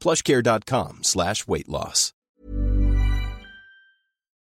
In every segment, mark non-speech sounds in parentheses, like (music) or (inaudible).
plushcare.com slash weight loss.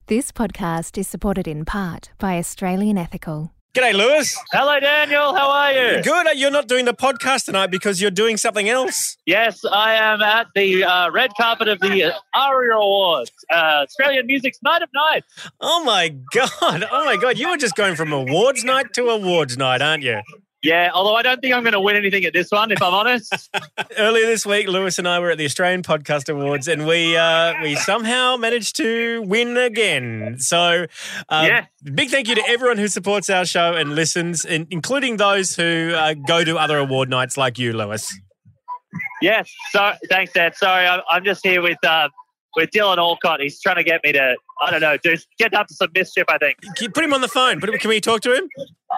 This podcast is supported in part by Australian Ethical. G'day, Lewis. Hello, Daniel. How are you? Good. You're not doing the podcast tonight because you're doing something else. Yes, I am at the uh, red carpet of the ARIA Awards, uh, Australian Music's Night of Nights. Oh my god! Oh my god! You were just going from awards night to awards night, aren't you? Yeah, although I don't think I'm going to win anything at this one, if I'm honest. (laughs) Earlier this week, Lewis and I were at the Australian Podcast Awards, and we uh, we somehow managed to win again. So, uh, Yeah. big thank you to everyone who supports our show and listens, in- including those who uh, go to other award nights like you, Lewis. yes. So thanks, Dad. Sorry, I'm, I'm just here with uh, with Dylan Alcott. He's trying to get me to, I don't know, do get up to some mischief. I think. Put him on the phone? Put him, can we talk to him?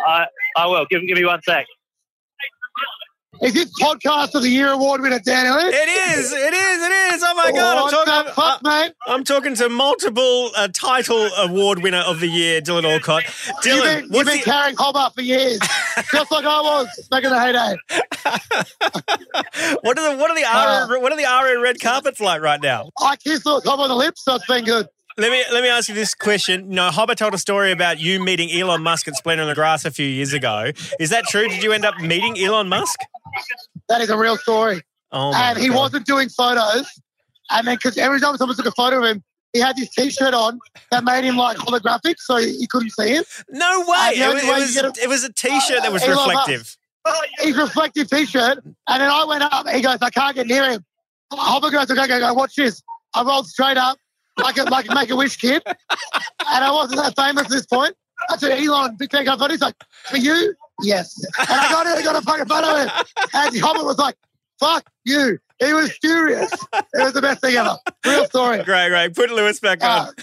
I I will. Give give me one sec. Is this podcast of the year award winner Dan Elliott? It is. It is. It is. Oh my god! I'm what talking. the fuck, mate? I'm talking to multiple uh, title award winner of the year, Dylan Alcott. You've Dylan, been, you've been the, carrying Hobba for years, (laughs) just like I was back in the heyday. what are the what are the Uh, Aria, what are the Aria red carpets like right now? I kissed the top on the lips, so it's been good. Let me let me ask you this question. No, Hobba told a story about you meeting Elon Musk at Splendour in the Grass a few years ago. Is that true? Did you end up meeting Elon Musk? That is a real story. Oh my and he God. wasn't doing photos. And then, because every time someone took a photo of him, he had this T-shirt on that made him like holographic, so you couldn't see him. No way. Uh, It was, way it was, a- it was a T-shirt that was Elon Musk. reflective. His reflective T-shirt, and then I went up. He goes, "I can't get near him." Hobba goes, "Okay, go, go, watch this." I rolled straight up like a like Make a Wish kid, and I wasn't that famous at this point. I said, "Elon, big take photo." He's like, "For you?" Yes. And I got it. I got a fucking photo of him. And Hobba was like, "Fuck you." He was furious. It was the best thing ever. Real story. Great, great. Put Lewis back Uh, on.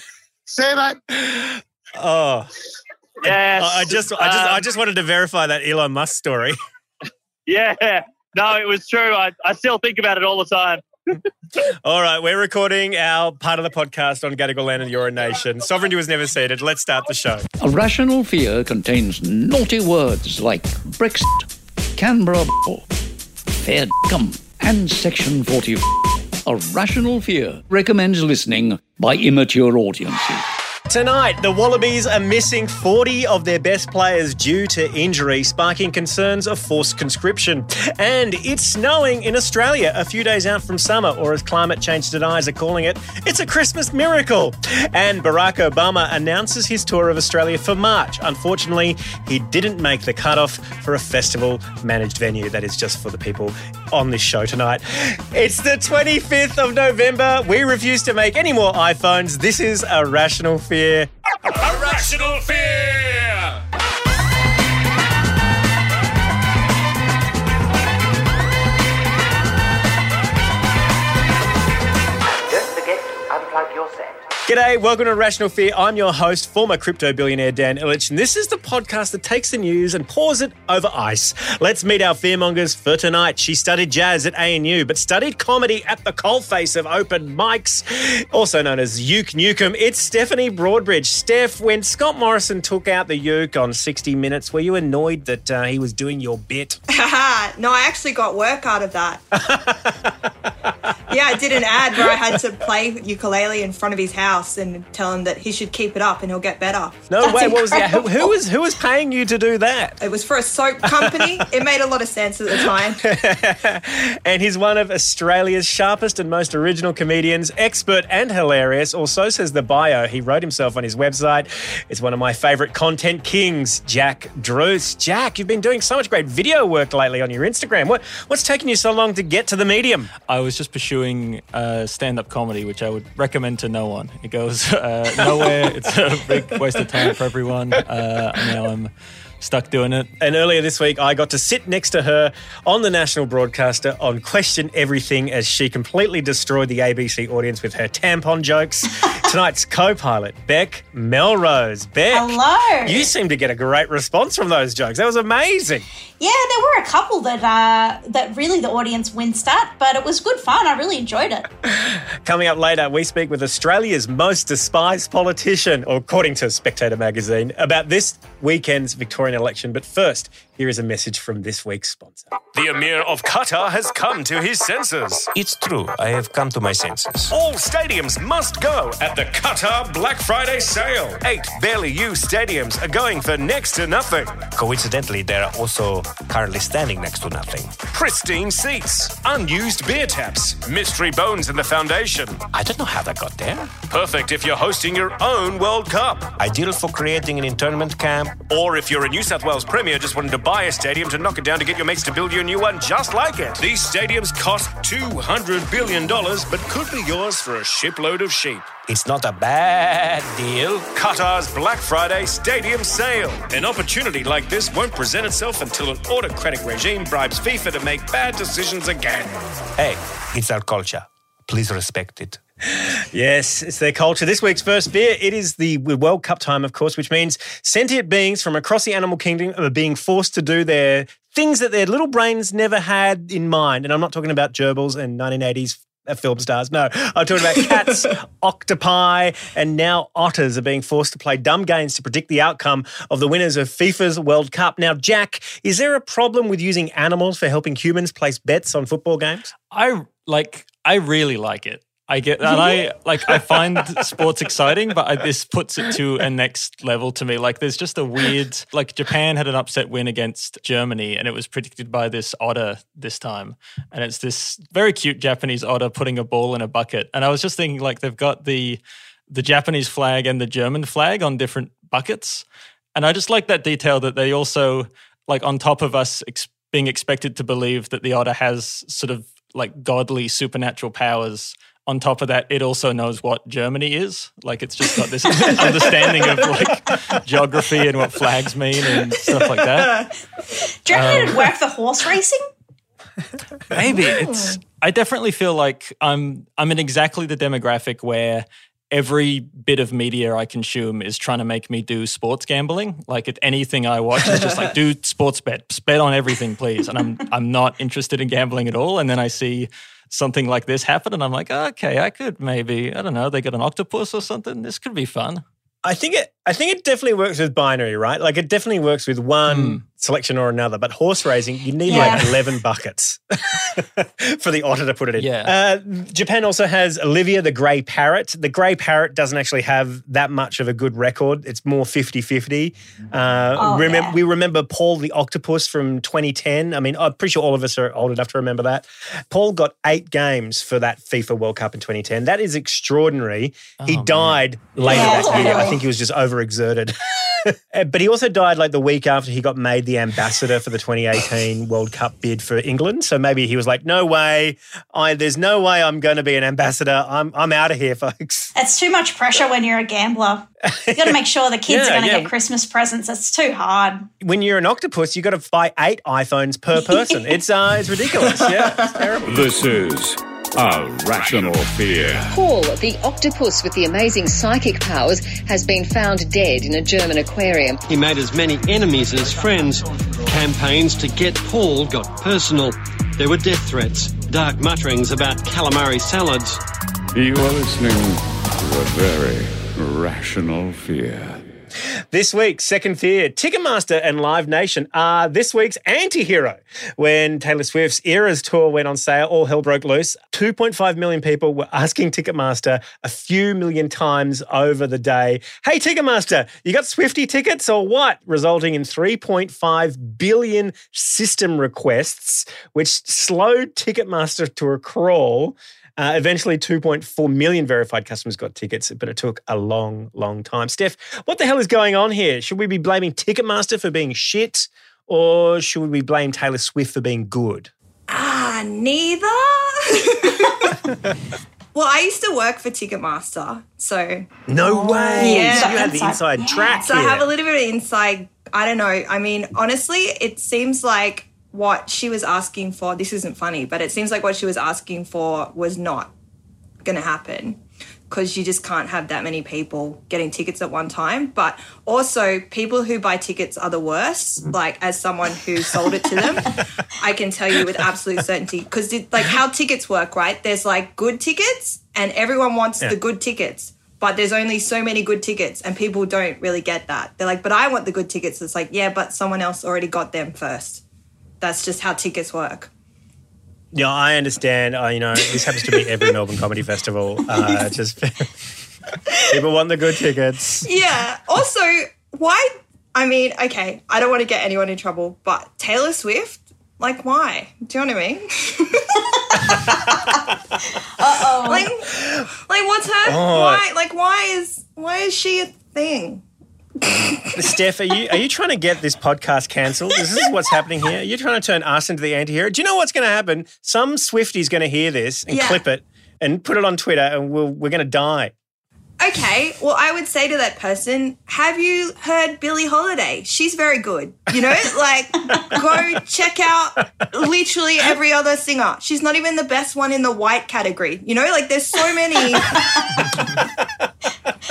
see you, mate. Oh, Yes. I I just, I just, I Um, just wanted to verify that Elon Musk story. (laughs) Yeah. No, it was true. I, I still think about it all the time. All right, we're recording our part of the podcast on Gadigal land and Eora Nation. Sovereignty was never ceded. Let's start the show. A rational fear contains naughty words like Brexit, Canberra, fair cum, and Section 40. A rational fear recommends listening by immature audiences. Tonight, the Wallabies are missing 40 of their best players due to injury, sparking concerns of forced conscription. And it's snowing in Australia a few days out from summer, or as climate change deniers are calling it, it's a Christmas miracle. And Barack Obama announces his tour of Australia for March. Unfortunately, he didn't make the cutoff for a festival managed venue. That is just for the people on this show tonight. It's the 25th of November. We refuse to make any more iPhones. This is a rational fear. Irrational fear! G'day, welcome to Rational Fear. I'm your host, former crypto billionaire Dan Ilic, and this is the podcast that takes the news and pours it over ice. Let's meet our fearmongers for tonight. She studied jazz at ANU, but studied comedy at the coalface of open mics, also known as Uke Nukem. It's Stephanie Broadbridge. Steph, when Scott Morrison took out the Uke on 60 Minutes, were you annoyed that uh, he was doing your bit? (laughs) No, I actually got work out of that. (laughs) yeah, I did an ad where I had to play ukulele in front of his house and tell him that he should keep it up and he'll get better. No That's way. What was that? Who, who was who was paying you to do that? It was for a soap company. it made a lot of sense at the time. (laughs) and he's one of Australia's sharpest and most original comedians, expert and hilarious. Also says the bio he wrote himself on his website. It's one of my favourite content kings, Jack Druce. Jack, you've been doing so much great video work lately on your Instagram. What what's taken you so long to get to the medium? I was just pursuing uh, stand-up comedy, which I would recommend to no one. It goes uh, nowhere. it's a big waste of time for everyone. Uh, now I'm stuck doing it. And earlier this week, I got to sit next to her on the national broadcaster on Question Everything as she completely destroyed the ABC audience with her tampon jokes. (laughs) Tonight's co pilot, Bec Melrose. Bec. Hello. You seem to get a great response from those jokes. That was amazing. Yeah, there were a couple that uh, that really the audience winced at, but it was good fun. I really enjoyed it. (laughs) Coming up later, we speak with Australia's most despised politician, or according to Spectator magazine, about this weekend's Victorian election. But first, here is a message from this week's sponsor. The Emir of Qatar has come to his senses. It's true, I have come to my senses. All stadiums must go at the Qatar Black Friday sale. Eight barely used stadiums are going for next to nothing. Coincidentally, they are also currently standing next to nothing. Pristine seats, unused beer taps, mystery bones in the foundation. I don't know how that got there. Perfect if you're hosting your own World Cup. Ideal for creating an internment camp. Or if you're a New South Wales Premier just wanting to buy a stadium to knock it down to get your mates to build you a new one just like it. These stadiums cost $200 billion, but could be yours for a shipload of sheep. It's not a bad deal. Qatar's Black Friday Stadium Sale. An opportunity like this won't present itself until an autocratic regime bribes FIFA to make bad decisions again. Hey, it's our culture. Please respect it. Yes, it's their culture. This week's first beer, it is the World Cup time, of course, which means sentient beings from across the animal kingdom are being forced to do their things that their little brains never had in mind. And I'm not talking about gerbils and 1980s uh, film stars. No, I'm talking about cats, (laughs) octopi, and now otters are being forced to play dumb games to predict the outcome of the winners of FIFA's World Cup. Now, Jack, is there a problem with using animals for helping humans place bets on football games? I like. I really like it. I get and I (laughs) like. I find sports exciting, but I, this puts it to a next level to me. Like, there's just a weird. Like, Japan had an upset win against Germany, and it was predicted by this otter this time, and it's this very cute Japanese otter putting a ball in a bucket. And I was just thinking, like, they've got the the Japanese flag and the German flag on different buckets, and I just like that detail that they also like on top of us ex- being expected to believe that the otter has sort of like godly supernatural powers on top of that, it also knows what Germany is. Like it's just got this (laughs) understanding of like geography and what flags mean and stuff like that. (laughs) Do you reckon Um, it'd work for horse racing? Maybe it's. I definitely feel like I'm. I'm in exactly the demographic where every bit of media I consume is trying to make me do sports gambling. Like if anything I watch, is just like (laughs) do sports bet, bet on everything, please. And I'm I'm not interested in gambling at all. And then I see something like this happen, and I'm like, okay, I could maybe. I don't know. They got an octopus or something. This could be fun. I think it. I think it definitely works with binary, right? Like it definitely works with one selection or another. But horse racing, you need like eleven buckets (laughs) for the otter to put it in. Yeah. Uh, Japan also has Olivia, the grey parrot. The grey parrot doesn't actually have that much of a good record. It's more 50-50. Uh, Oh, remem- yeah. We remember Paul the octopus from 2010. I mean, I'm pretty sure all of us are old enough to remember that. Paul got eight games for that FIFA World Cup in 2010. That is extraordinary. he died later Yeah, that year. I think he was just overexerted. (laughs) Uh, but he also died like the week after he got made the ambassador for the 2018 (laughs) World Cup bid for England. So maybe he was like, "No way! I there's no way I'm going to be an ambassador. I'm I'm out of here, (laughs) folks." It's too much pressure when you're a gambler. You got to make sure the kids Yeah, are going to yeah. get Christmas presents. It's too hard. When you're an octopus, you got to buy eight iPhones per person. It's uh, it's ridiculous. Yeah, it's terrible. This is A rational fear. Paul, the octopus with the amazing psychic powers, has been found dead in a German aquarium. He made as many enemies as friends. Campaigns to get Paul got personal. There were death threats, dark mutterings about calamari salads. You are listening to a very rational fear. This week's Second Fear, Ticketmaster and Live Nation are this week's anti hero. When Taylor Swift's Eras tour went on sale, all hell broke loose. 2.5 million people were asking Ticketmaster a few million times over the day Hey, Ticketmaster, you got Swifty tickets or what? Resulting in 3.5 billion system requests, which slowed Ticketmaster to a crawl. Uh, eventually, 2.4 million verified customers got tickets, but it took a long, long time. Steph, what the hell is going on here? Should we be blaming Ticketmaster for being shit, or should we blame Taylor Swift for being good? Ah, neither. (laughs) well, I used to work for Ticketmaster, so No way. Yeah. So you had the inside track So I have a little bit of inside. I don't know. I mean, honestly, it seems like what she was asking for. This isn't funny, but it seems like what she was asking for was not going to happen because you just can't have that many people getting tickets at one time. But also, people who buy tickets are the worst. Mm. Like, as someone who sold it to them, (laughs) I can tell you with absolute certainty because, like, how tickets work, right? There's like good tickets, and everyone wants Yeah. the good tickets. But there's only so many good tickets, and people don't really get that. They're like, but I want the good tickets. It's like, yeah, but someone else already got them first. That's just how tickets work. Yeah, I understand. Uh, you know, this happens to be every (laughs) Melbourne Comedy Festival. Uh, (laughs) just (laughs) people want the good tickets. yeah. Also, why? I mean, okay, I don't want to get anyone in trouble, but Taylor Swift, like, why? Do you know what I mean? uh oh. Like, like, what's her? Oh. Why? Like, why is why is she a thing? Steph, are you are you trying to get this podcast cancelled? This is this what's happening here? You're trying to turn us into the anti-hero? Do you know what's going to happen? Some Swifty's going to hear this and Yeah. clip it and put it on Twitter, and we'll, we're going to die. Okay, well, I would say to that person, have you heard Billie Holiday? She's very good. You know, (laughs) like go check out literally every other singer. She's not even the best one in the white category. You know, like there's so many (laughs)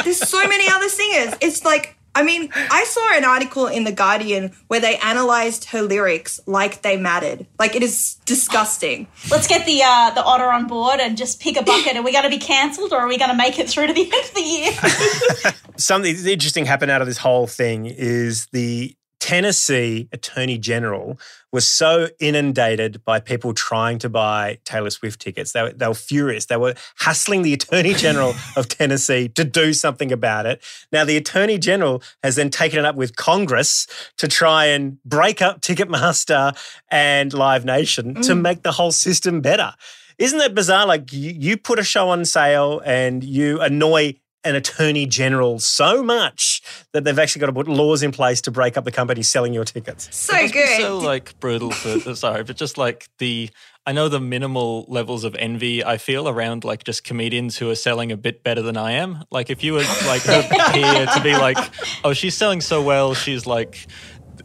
there's so many other singers. It's like I mean, I saw an article in The Guardian where they analyzed her lyrics like they mattered. Like it is disgusting. Let's get the uh, the otter on board and just pick a bucket. Are we going to be cancelled or are we going to make it through to the end of the year? (laughs) Something interesting happened out of this whole thing is the Tennessee Attorney General was so inundated by people trying to buy Taylor Swift tickets. They were, they were furious. They were hustling the Attorney General (laughs) of Tennessee to do something about it. Now, the Attorney General has then taken it up with Congress to try and break up Ticketmaster and Live Nation to Mm. make the whole system better. Isn't that bizarre? Like you, you put a show on sale and you annoy an attorney general so much that they've actually got to put laws in place to break up the company selling your tickets. So It must be so like brutal for uh, sorry, but just like the I know the minimal levels of envy I feel around like just comedians who are selling a bit better than I am. Like if you were like here (laughs) to be like, oh, she's selling so well, she's like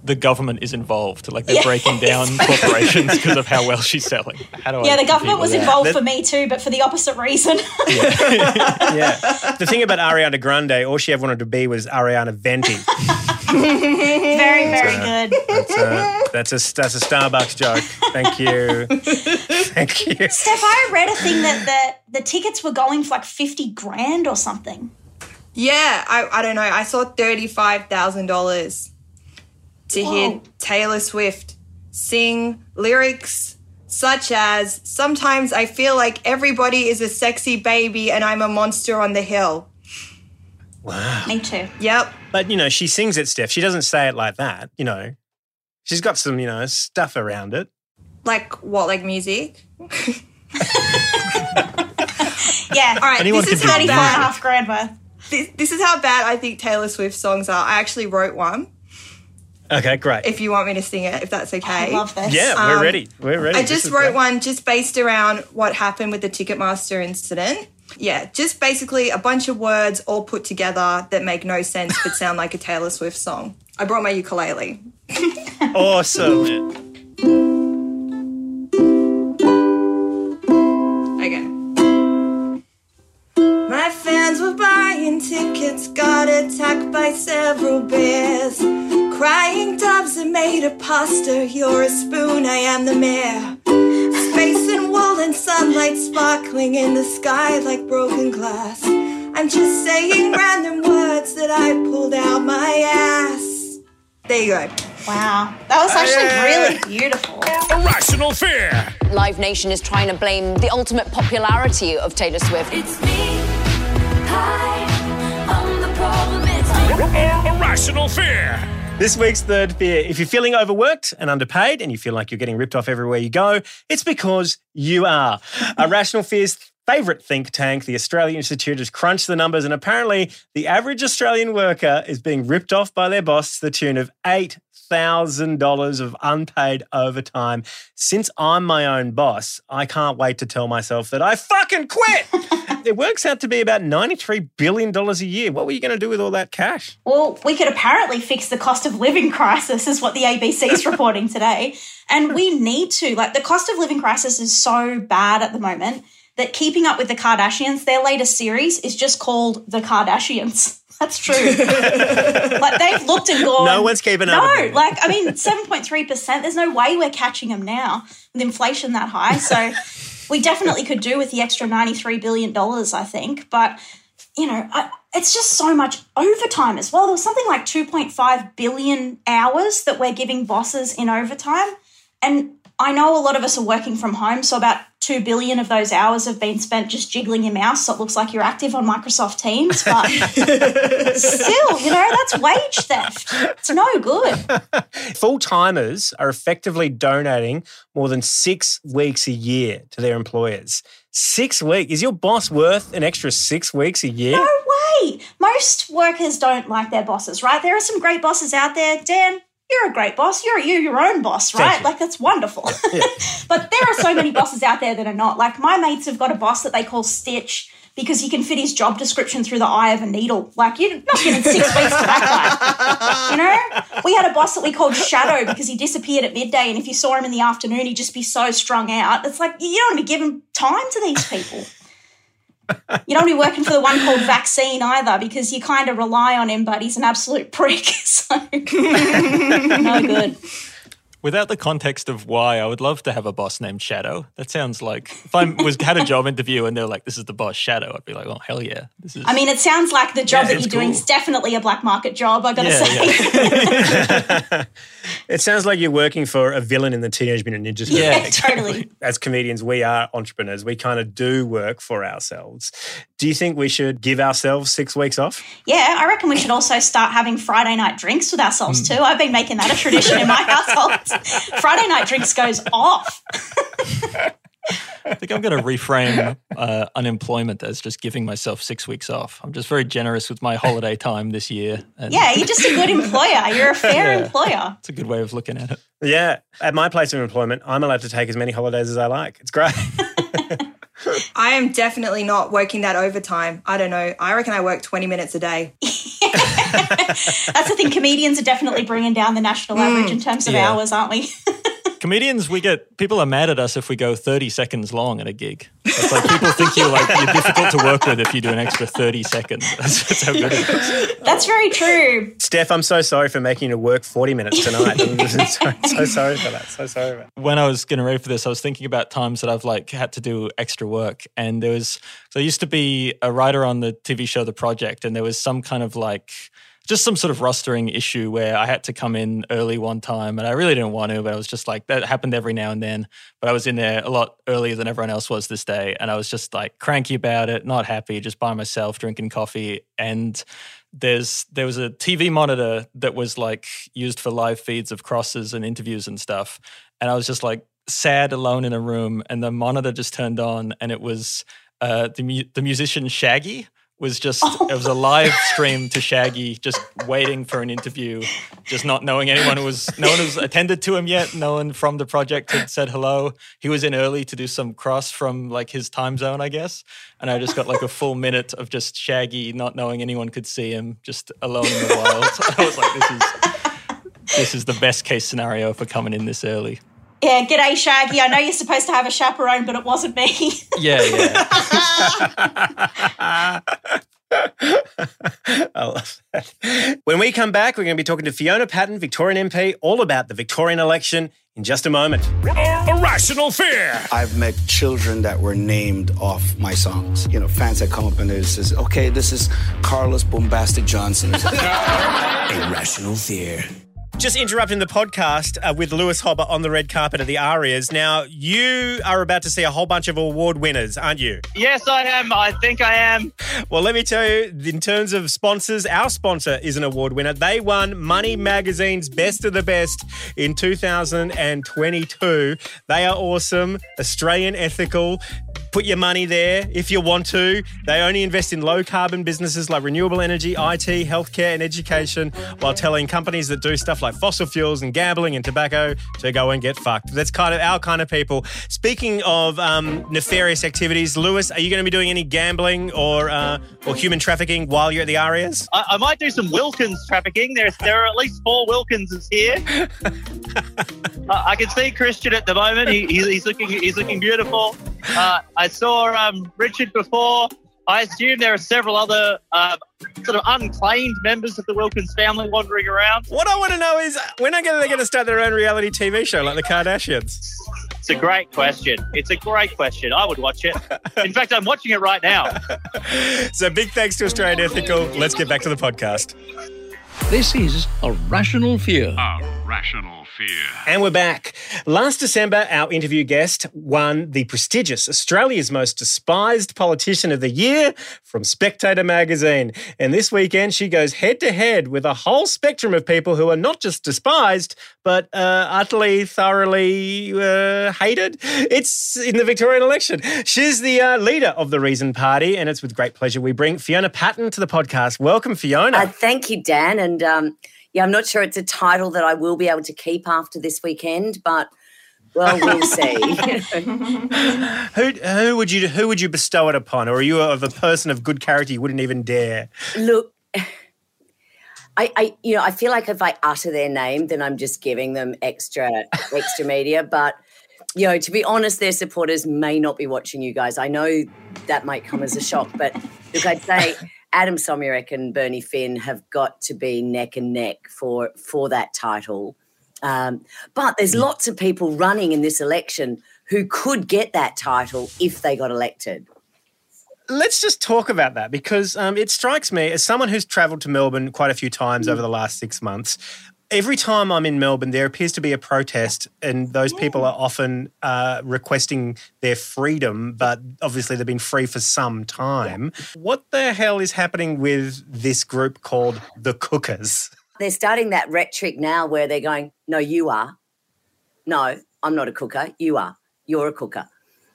the government is involved. Like they're Yeah. breaking (laughs) down corporations because of how well she's selling. How do I yeah, the government with was that? involved for me too, but for the opposite reason. (laughs) (laughs) yeah. The thing about Ariana Grande, all she ever wanted to be was Ariana Venti. very, very So, good. That's a, that's a that's a Starbucks joke. Thank you. Thank you. Steph, I read a thing that the, the tickets were going for like 50 grand or something. Yeah, I, I don't know. I saw $35,000 to Whoa. hear Taylor Swift sing lyrics such as Sometimes I feel like everybody is a sexy baby and I'm a monster on the hill. Wow. Me too. Yep. But you know, she sings it, Steph. She doesn't say it like that. You know, she's got some you know stuff around it. Like what, like music? (laughs) Yeah. All right, Anyone this is how bad. half grand worth. This, this is how bad I think Taylor Swift songs are. I actually wrote one. Okay, great. If you want me to sing it, if that's okay. I love this. yeah, we're Um, ready. We're ready. I just is wrote great. one just based around what happened with the Ticketmaster incident. Yeah, just basically a bunch of words all put together that make no sense but sound like a Taylor Swift song. I brought my ukulele. (laughs) Awesome. (laughs) fans were buying tickets, got attacked by several bears. Crying doves are made of pasta, you're a spoon, I am the mayor. Space and wool and sunlight sparkling in the sky like broken glass. I'm just saying random words that I pulled out my ass. There you go. Wow. That was actually really beautiful. Irrational fear. Live Nation is trying to blame the ultimate popularity of Taylor Swift. It's me. Irrational fear. This week's third fear. If you're feeling overworked and underpaid and you feel like you're getting ripped off everywhere you go, it's because you are. A Rational Fear's favourite think tank, the Australian Institute, has crunched the numbers, and apparently the average Australian worker is being ripped off by their boss to the tune of eight thousand dollars of unpaid overtime. Since I'm my own boss, I can't wait to tell myself that I fucking quit. (laughs) it works out to be about $93 billion a year. What were you going to do with all that cash? Well, we could apparently fix the cost of living crisis, is what the ABC is (laughs) reporting today. And we need to. Like, the cost of living crisis is so bad at the moment that keeping up with the Kardashians, their latest series is just called The Kardashians. (laughs) That's true. (laughs) like they've looked and gone. No one's keeping no, up No, like I mean, seven point three percent. There's no way we're catching them now with inflation that high. So (laughs) we definitely could do with the extra ninety three billion dollars. I think, but you know, I, it's just so much overtime as well. There was something like two point five billion hours that we're giving bosses in overtime, and I know a lot of us are working from home, so about 2 billion of those hours have been spent just jiggling your mouse so it looks like you're active on Microsoft Teams. But (laughs) still, you know, that's wage theft. It's no good. (laughs) Full timers are effectively donating more than six weeks a year to their employers. Six weeks? Is your boss worth an extra six weeks a year? No way. Most workers don't like their bosses, right? There are some great bosses out there. Dan, you're a great boss. You're you your own boss, right? Like that's wonderful. (laughs) but there are so many bosses out there that are not. Like my mates have got a boss that they call Stitch because he can fit his job description through the eye of a needle. Like you're not giving six (laughs) weeks to that guy. You know? We had a boss that we called Shadow because he disappeared at midday, and if you saw him in the afternoon, he'd just be so strung out. It's like you don't want to be giving time to these people. You don't want to be working for the one called Vaccine either because you kind of rely on him, but he's an absolute prick. (laughs) So (laughs) no good. Without the context of why, I would love to have a boss named Shadow. That sounds like if I was had a job interview and they're like, "This is the boss, Shadow," I'd be like, "Oh hell yeah, this is." I mean, it sounds like the job Yeah, that you're doing is definitely a black market job. I gotta Yeah, say. (laughs) It sounds like you're working for a villain in the Teenage Mutant Ninja Turtles. Yeah, totally. As comedians, we are entrepreneurs. We kind of do work for ourselves. Do you think we should give ourselves six weeks off? Yeah, I reckon we should also start having Friday night drinks with ourselves too. I've been making that a tradition in my (laughs) household. Friday night drinks goes off. I think I'm going to reframe uh, unemployment as just giving myself six weeks off. I'm just very generous with my holiday time this year. And Yeah, you're just a good employer. You're a fair Yeah. employer. It's a good way of looking at it. Yeah. At my place of employment, I'm allowed to take as many holidays as I like. It's great. (laughs) I am definitely not working that overtime. I don't know. I reckon I work 20 minutes a day. (laughs) (laughs) That's the thing. Comedians are definitely bringing down the national average in terms of Yeah. hours, aren't we? (laughs) Comedians, we get people are mad at us if we go 30 seconds long at a gig. It's like people think you're like you're difficult to work with if you do an extra 30 seconds. (laughs) That's, that's how good it is. That's very true. Steph, I'm so sorry for making you work 40 minutes tonight. I'm (laughs) so, so sorry for that. So sorry about when I was getting ready for this, I was thinking about times that I've like had to do extra work, and there was so I used to be a writer on the TV show The Project, and there was some kind of like just some sort of rostering issue where I had to come in early one time, and I really didn't want to, but I was just like that happened every now and then. But I was in there a lot earlier than everyone else was this day, and I was just like cranky about it, not happy, just by myself drinking coffee, and there's there was a TV monitor that was like used for live feeds of crosses and interviews and stuff, and I was just like sad alone in a room, and the monitor just turned on, and it was uh, the mu- the musician Shaggy was just oh it was a live stream to Shaggy just waiting for an interview, just not knowing anyone was no one was attended to him yet. No one from the project had said hello. He was in early to do some cross from like his time zone, I guess. And I just got like a full minute of just Shaggy not knowing anyone could see him, just alone in the wild. (laughs) I was like, this is this is the best case scenario for coming in this early. Yeah, g'day, Shaggy. I know you're supposed to have a chaperone, but it wasn't me. (laughs) Yeah, yeah. (laughs) I love that. When we come back, we're going to be talking to Fiona Patten, Victorian MP, all about the Victorian election in just a moment. Irrational fear. I've met children that were named off my songs. You know, fans that come up and they says, okay, this is Carlos Bombastic Johnson. (laughs) Irrational fear. Just interrupting the podcast uh, with Lewis Hobba on the red carpet at the Arias. Now, you are about to see a whole bunch of award winners, aren't you? Yes, I am. I think I am. Well, let me tell you, in terms of sponsors, our sponsor is an award winner. They won Money Magazine's Best of the Best in 2022. They are awesome, Australian ethical. Put your money there if you want to. They only invest in low carbon businesses like renewable energy, IT, healthcare, and education, while telling companies that do stuff like fossil fuels and gambling and tobacco to go and get fucked. That's kind of our kind of people. Speaking of um, nefarious activities, Lewis, are you going to be doing any gambling or uh, or human trafficking while you're at the Arias? I, I might do some Wilkins trafficking. There, there are at least four Wilkinses here. (laughs) Uh, I can see Christian at the moment. He, he's, he's looking, he's looking beautiful. Uh, I saw um, Richard before. I assume there are several other uh, sort of unclaimed members of the Wilkins family wandering around. What I want to know is when are they going to start their own reality TV show like the Kardashians? It's a great question. It's a great question. I would watch it. In fact, I'm watching it right now. (laughs) So big thanks to Australian Ethical. Let's get back to the podcast. This is a rational fear. Rational fear. And we're back. Last December, our interview guest won the prestigious Australia's Most Despised Politician of the Year from Spectator magazine. And this weekend, she goes head to head with a whole spectrum of people who are not just despised, but uh, utterly, thoroughly uh, hated. It's in the Victorian election. She's the uh, leader of the Reason Party, and it's with great pleasure we bring Fiona Patten to the podcast. Welcome, Fiona. Uh, thank you, Dan. And um, yeah, I'm not sure it's a title that I will be able to keep after this weekend, but well, we'll (laughs) see. who who would you who would you bestow it upon, or are you of a person of good character you wouldn't even dare? Look, I, I, you know, I feel like if I utter their name, then I'm just giving them extra, extra media. But you know, to be honest, their supporters may not be watching you guys. I know that might come as a shock, but look, I'd say Adam Somyurek and Bernie Finn have got to be neck and neck for for that title. Um, but there's lots of people running in this election who could get that title if they got elected. Let's just talk about that because um, it strikes me as someone who's travelled to Melbourne quite a few times over the last six months. Every time I'm in Melbourne, there appears to be a protest, and those people are often uh, requesting their freedom, but obviously they've been free for some time. What the hell is happening with this group called the Cookers? They're starting that rhetoric now where they're going, No, you are. No, I'm not a cooker. You are. You're a cooker.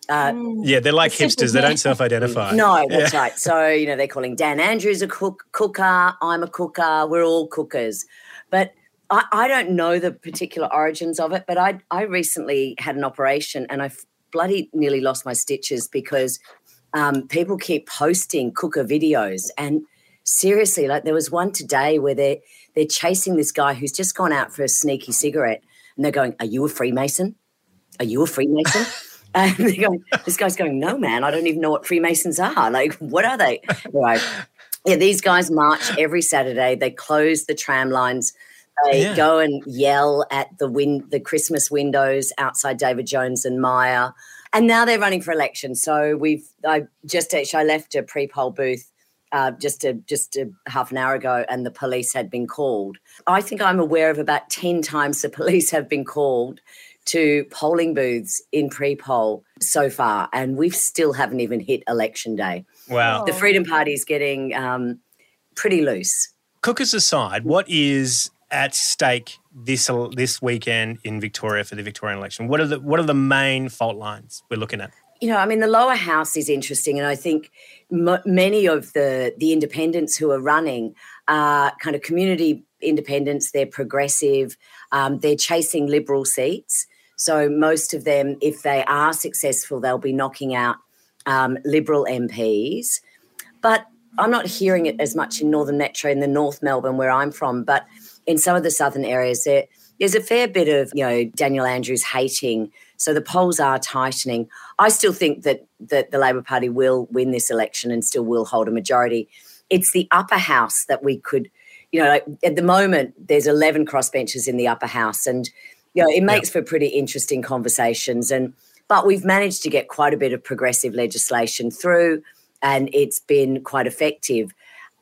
Uh, Yeah, they're like hipsters. They don't self-identify. No, that's Yeah. right. So, you know, they're calling Dan Andrews a cook, cooker. I'm a cooker. We're all cookers. But I, I don't know the particular origins of it. But I, I recently had an operation and I bloody nearly lost my stitches because um, people keep posting cooker videos. And seriously, like there was one today where they're, they're chasing this guy who's just gone out for a sneaky cigarette. And they're going, Are you a Freemason? Are you a Freemason? (laughs) And they're going, this guy's going, no, man, I don't even know what Freemasons are. Like, what are they? Anyway, yeah, these guys march every Saturday. They close the tram lines. They Yeah. go and yell at the win- the Christmas windows outside David Jones and Myer. And now they're running for election. So we've I just actually I left a pre-poll booth uh, just a, just a half an hour ago, and the police had been called. I think I'm aware of about ten times the (laughs) police have been called to polling booths in pre-poll so far, and we still haven't even hit election day. Wow. The Freedom Party is getting um, pretty loose. Cookers aside, what is at stake this this weekend in Victoria for the Victorian election? What are the what are the main fault lines we're looking at? you know, I mean, the lower house is interesting, and I think m- many of the the independents who are running are kind of community independents. They're progressive. Um, they're chasing liberal seats. So most of them, if they are successful, they'll be knocking out um, liberal MPs. But I'm not hearing it as much in Northern Metro in the North Melbourne where I'm from, but in some of the southern areas, there there's a fair bit of you know Daniel Andrews hating. So the polls are tightening. I still think that that the Labor Party will win this election and still will hold a majority. It's the upper house that we could, you know, like at the moment there's 11 crossbenchers in the upper house, and you know it makes for pretty interesting conversations. And but we've managed to get quite a bit of progressive legislation through, and it's been quite effective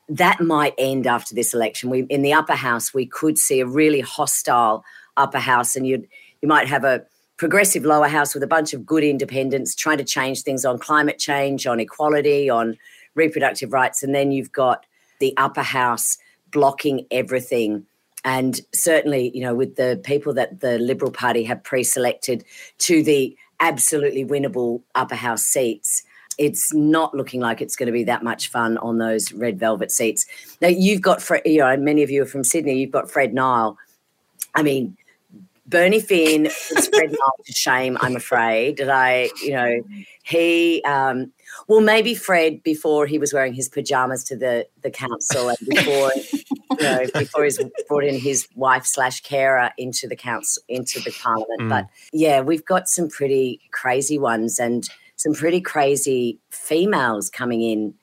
that might end after this election. We in the upper house we could see a really hostile upper house, and you you might have a progressive lower house with a bunch of good independents trying to change things on climate change, on equality, on reproductive rights, and then you've got the upper house blocking everything. And certainly, you know, with the people that the Liberal Party have pre-selected to the absolutely winnable upper house seats, it's not looking like it's going to be that much fun on those red velvet seats. Now you've got, Fre- you know, many of you are from Sydney. You've got Fred Nile. I mean, Bernie Finn puts Fred Nile to shame. I'm afraid that I, you know, he. Um, well, maybe Fred before he was wearing his pajamas to the the council, and before you know, before he's brought in his wife slash carer into the council into the parliament. Mm. But yeah, we've got some pretty crazy ones and some pretty crazy females coming in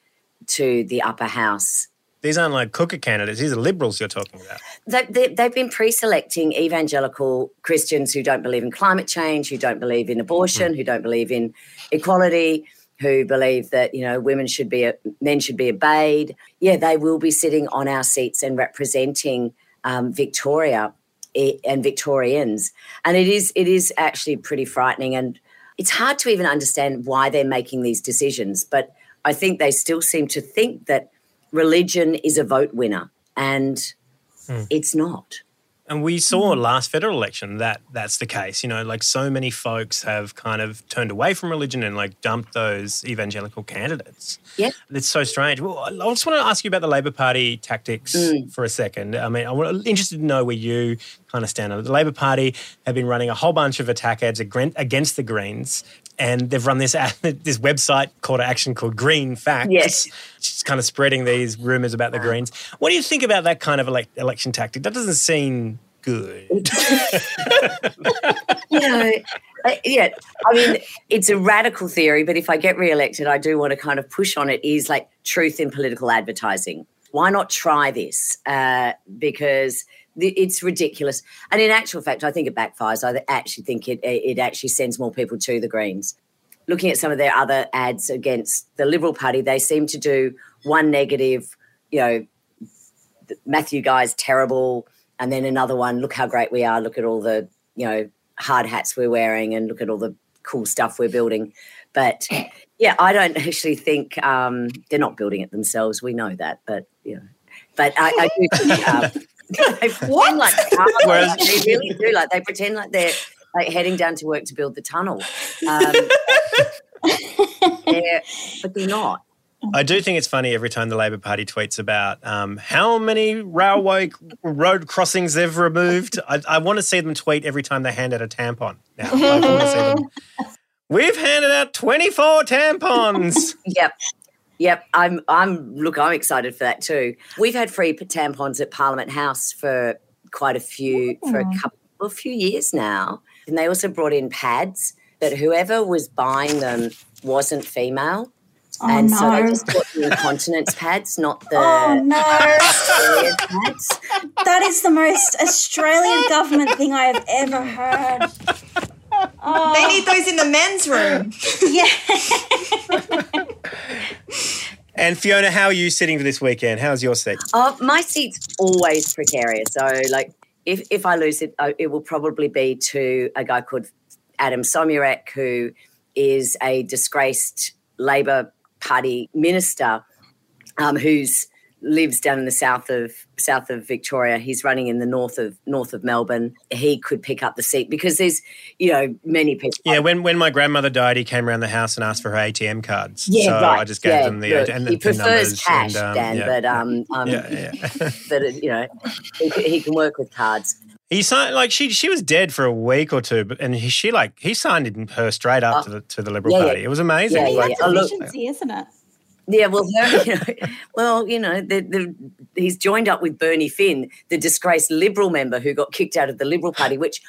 to the upper house. These aren't like cooker candidates. These are liberals you're talking about. They, they, they've been pre-selecting evangelical Christians who don't believe in climate change, who don't believe in abortion, who don't believe in equality, who believe that you know women should be men should be obeyed. Yeah, they will be sitting on our seats and representing um, Victoria and Victorians, and it is it is actually pretty frightening, and it's hard to even understand why they're making these decisions. But I think they still seem to think that religion is a vote winner, and Hmm. it's not. And we saw last federal election that that's the case. You know, like so many folks have kind of turned away from religion and like dumped those evangelical candidates. Yeah. It's so strange. Well, I just want to ask you about the Labor Party tactics Mm. for a second. I mean, I'm interested to know where you kind of stand on it. The Labor Party have been running a whole bunch of attack ads against the Greens, and they've run this ad, (laughs) this website call to action called Green Facts. Yes. Just kind of spreading these rumors about the Greens. What do you think about that kind of elec election tactic? That doesn't seem good. (laughs) you know, yeah, I mean, it's a radical theory, but if I get re-elected, I do want to kind of push on it. Is like truth in political advertising. Why not try this? Uh, because it's ridiculous, and in actual fact, I think it backfires. I actually think it it actually sends more people to the Greens. Looking at some of their other ads against the Liberal Party, they seem to do one negative, you know, Matthew Guy's terrible, and then another one, look how great we are, look at all the, you know, hard hats we're wearing and look at all the cool stuff we're building. But yeah, I don't actually think um, they're not building it themselves. We know that, but you know, but I, I do think um, they (laughs) pretend like they are. Whereas- they really do. Like they pretend like they're like heading down to work to build the tunnel, um, (laughs) they're- but they're not. I do think it's funny every time the Labor Party tweets about um, how many railway road crossings they've removed. I, I want to see them tweet every time they hand out a tampon. Now, I want to see them. (laughs) We've handed out 24 tampons. Yep. Yep, I'm. I'm. Look, I'm excited for that too. We've had free tampons at Parliament House for quite a few, for a couple, a few years now, and they also brought in pads. But whoever was buying them wasn't female, Oh, and so they just bought the incontinence pads, not the (laughs) Oh no! pads. That is the most Australian government thing I have ever heard. Oh. They need those in the men's room. Yeah. (laughs) and Fiona, how are you sitting for this weekend? How's your seat? Oh, my seat's always precarious. So, like, if if I lose it, uh, it will probably be to a guy called Adam Somyurek, who is a disgraced Labor Party minister, um, who's lives down in the south of south of Victoria. He's running in the north of north of Melbourne. He could pick up the seat because there's, you know, many people. Yeah, when, when my grandmother died, he came around the house and asked for her ATM cards. Yeah, so right. I just gave yeah, them the look, and the he PIN prefers numbers cash, and, um, Dan, yeah. but um, um Yeah, yeah. (laughs) that you know, he, he can work with cards. He signed like she she was dead for a week or two, but and he, she like he signed her straight up to the to the Liberal Yeah, yeah. Party. It was amazing. Yeah, yeah, Like, yeah. Oh, look. Efficiency, isn't it? Yeah, well, (laughs) (laughs) you know, well, you know, the, the, he's joined up with Bernie Finn, the disgraced Liberal member who got kicked out of the Liberal Party, which,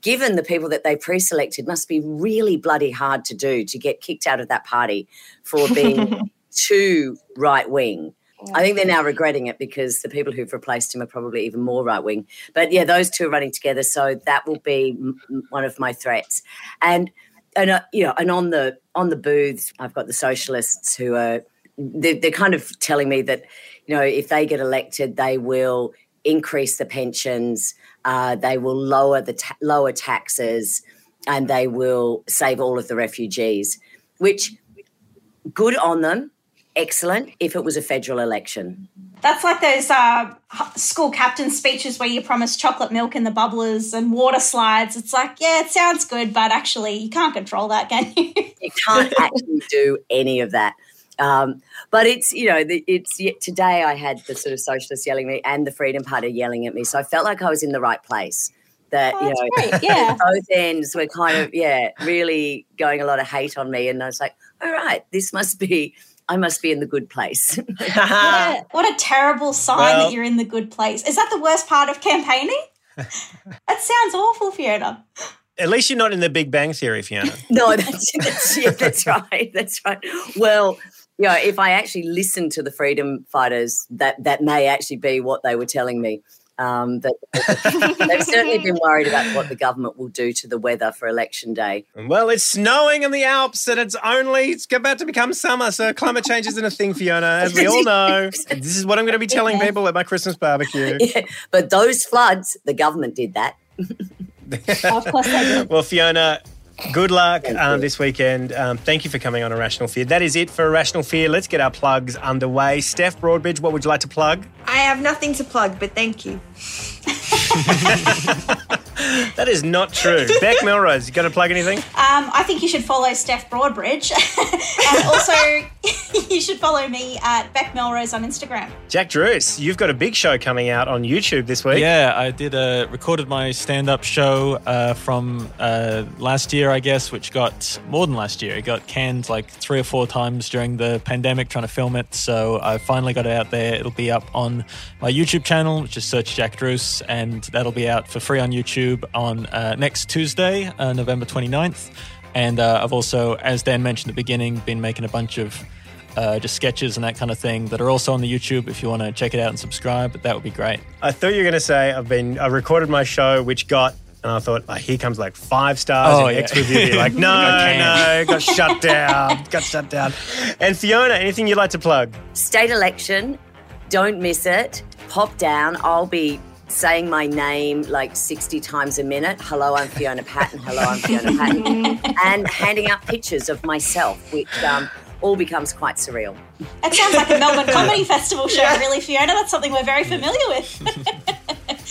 given the people that they pre-selected, must be really bloody hard to do to get kicked out of that party for being (laughs) too right wing. I think they're now regretting it because the people who've replaced him are probably even more right wing. But yeah, those two are running together, so that will be m- one of my threats. And and uh, you know, and on the on the booths, I've got the socialists who are they're, they're kind of telling me that you know if they get elected, they will increase the pensions, uh, they will lower the ta- lower taxes, and they will save all of the refugees. Which good on them, excellent. If it was a federal election, That's like those uh, school captain speeches where you promise chocolate milk in the bubblers and water slides. It's like, yeah, it sounds good, but actually, you can't control that, can you? you can't (laughs) actually do any of that. Um, but it's you know the, it's yet today I had the sort of socialists yelling at me and the Freedom Party yelling at me, so I felt like I was in the right place. That Oh, you know, great, (laughs) yeah. both ends were kind of yeah really going a lot of hate on me, and I was like, all right, this must be I must be in the good place. (laughs) Yeah, (laughs) what a terrible sign Well- that you're in the good place. Is that the worst part of campaigning? that sounds awful, Fiona. At least you're not in the Big Bang Theory, Fiona. No, that's that's, yeah, that's right. That's right. Well, you know, if I actually listened to the freedom fighters, that that may actually be what they were telling me. Um, that (laughs) they've certainly been worried about what the government will do to the weather for election day. Well, it's snowing in the Alps and it's only it's about to become summer, so climate change isn't a thing, Fiona, as we all know. (laughs) This is what I'm going to be telling people at my Christmas barbecue. (laughs) Yeah, but those floods, the government did that. of course they did. Well, Fiona, good luck um, this weekend. Um, thank you for coming on A Rational Fear. That is it for A Rational Fear. Let's get our plugs underway. Steph Broadbridge, what would you like to plug? I have nothing to plug, but thank you. (laughs) (laughs) That is not true. (laughs) Bec Melrose, you got to plug anything? Um, I think you should follow Steph Broadbridge. (laughs) and (laughs) also, you should follow me at Bec Melrose on Instagram. Jack Druce, you've got a big show coming out on YouTube this week. Yeah, I did a recorded my stand-up show uh, from uh, last year, I guess, which got more than last year. It got canned like three or four times during the pandemic trying to film it. So I finally got it out there. It'll be up on my YouTube channel, which is search Jack Druce, and that'll be out for free on YouTube on uh, next Tuesday, uh, November 29th. And uh, I've also, as Dan mentioned at the beginning, been making a bunch of uh, just sketches and that kind of thing that are also on the YouTube. If you want to check it out and subscribe, that would be great. I thought you were going to say I've been I recorded my show, which got. And I thought, oh, here comes like five stars Oh, and yeah. X review. Like, (laughs) no, no, got shut (laughs) down, got shut down. And Fiona, anything you'd like to plug? State election, don't miss it. Pop down. I'll be saying my name like 60 times a minute. Hello, I'm Fiona Patten. Hello, I'm Fiona Patten. (laughs) and handing out pictures of myself, which um, all becomes quite surreal. It sounds like a Melbourne (laughs) Comedy Festival show, really, Fiona. That's something we're very familiar with. (laughs)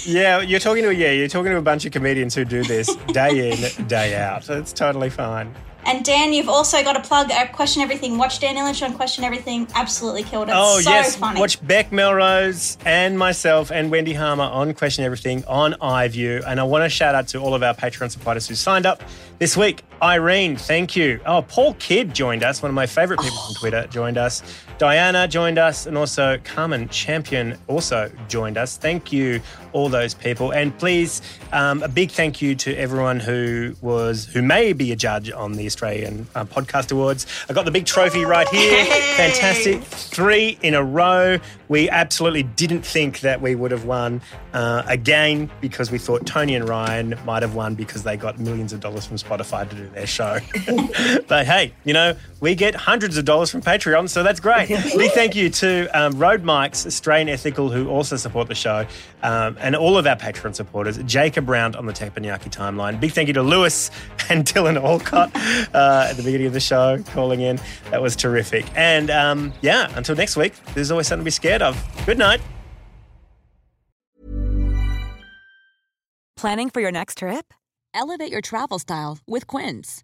Yeah, you're talking to yeah, you're talking to a bunch of comedians who do this (laughs) day in, day out. So it's totally fine. And Dan, you've also got to plug uh, Question Everything. Watch Dan Ilic on Question Everything. Absolutely killed it. Oh so yes, funny. watch Bec Melrose and myself and Wendy Harmer on Question Everything on iView. And I want to shout out to all of our Patreon supporters who signed up this week. Irene, thank you. Oh, Paul Kidd joined us. One of my favorite people on Twitter joined us. Diana joined us, and also Carmen Champion also joined us. Thank you, all those people, and please, um, a big thank you to everyone who was who may be a judge on the Australian uh, Podcast Awards. I got the big trophy right here. Fantastic, three in a row. We absolutely didn't think that we would have won uh, again because we thought Tony and Ryan might have won because they got millions of dollars from Spotify to do their show. (laughs) but hey, you know, we get hundreds of dollars from Patreon, so that's great. Big thank you to um, Rode Mics, Australian Ethical, who also support the show, um, and all of our Patreon supporters. Jacob Brown on the Teppanyaki timeline. Big thank you to Lewis (laughs) and Dylan Alcott uh, at the beginning of the show calling in. That was terrific. And um, yeah, until next week, there's always something to be scared of. Good night. Planning for your next trip? Elevate your travel style with Quince.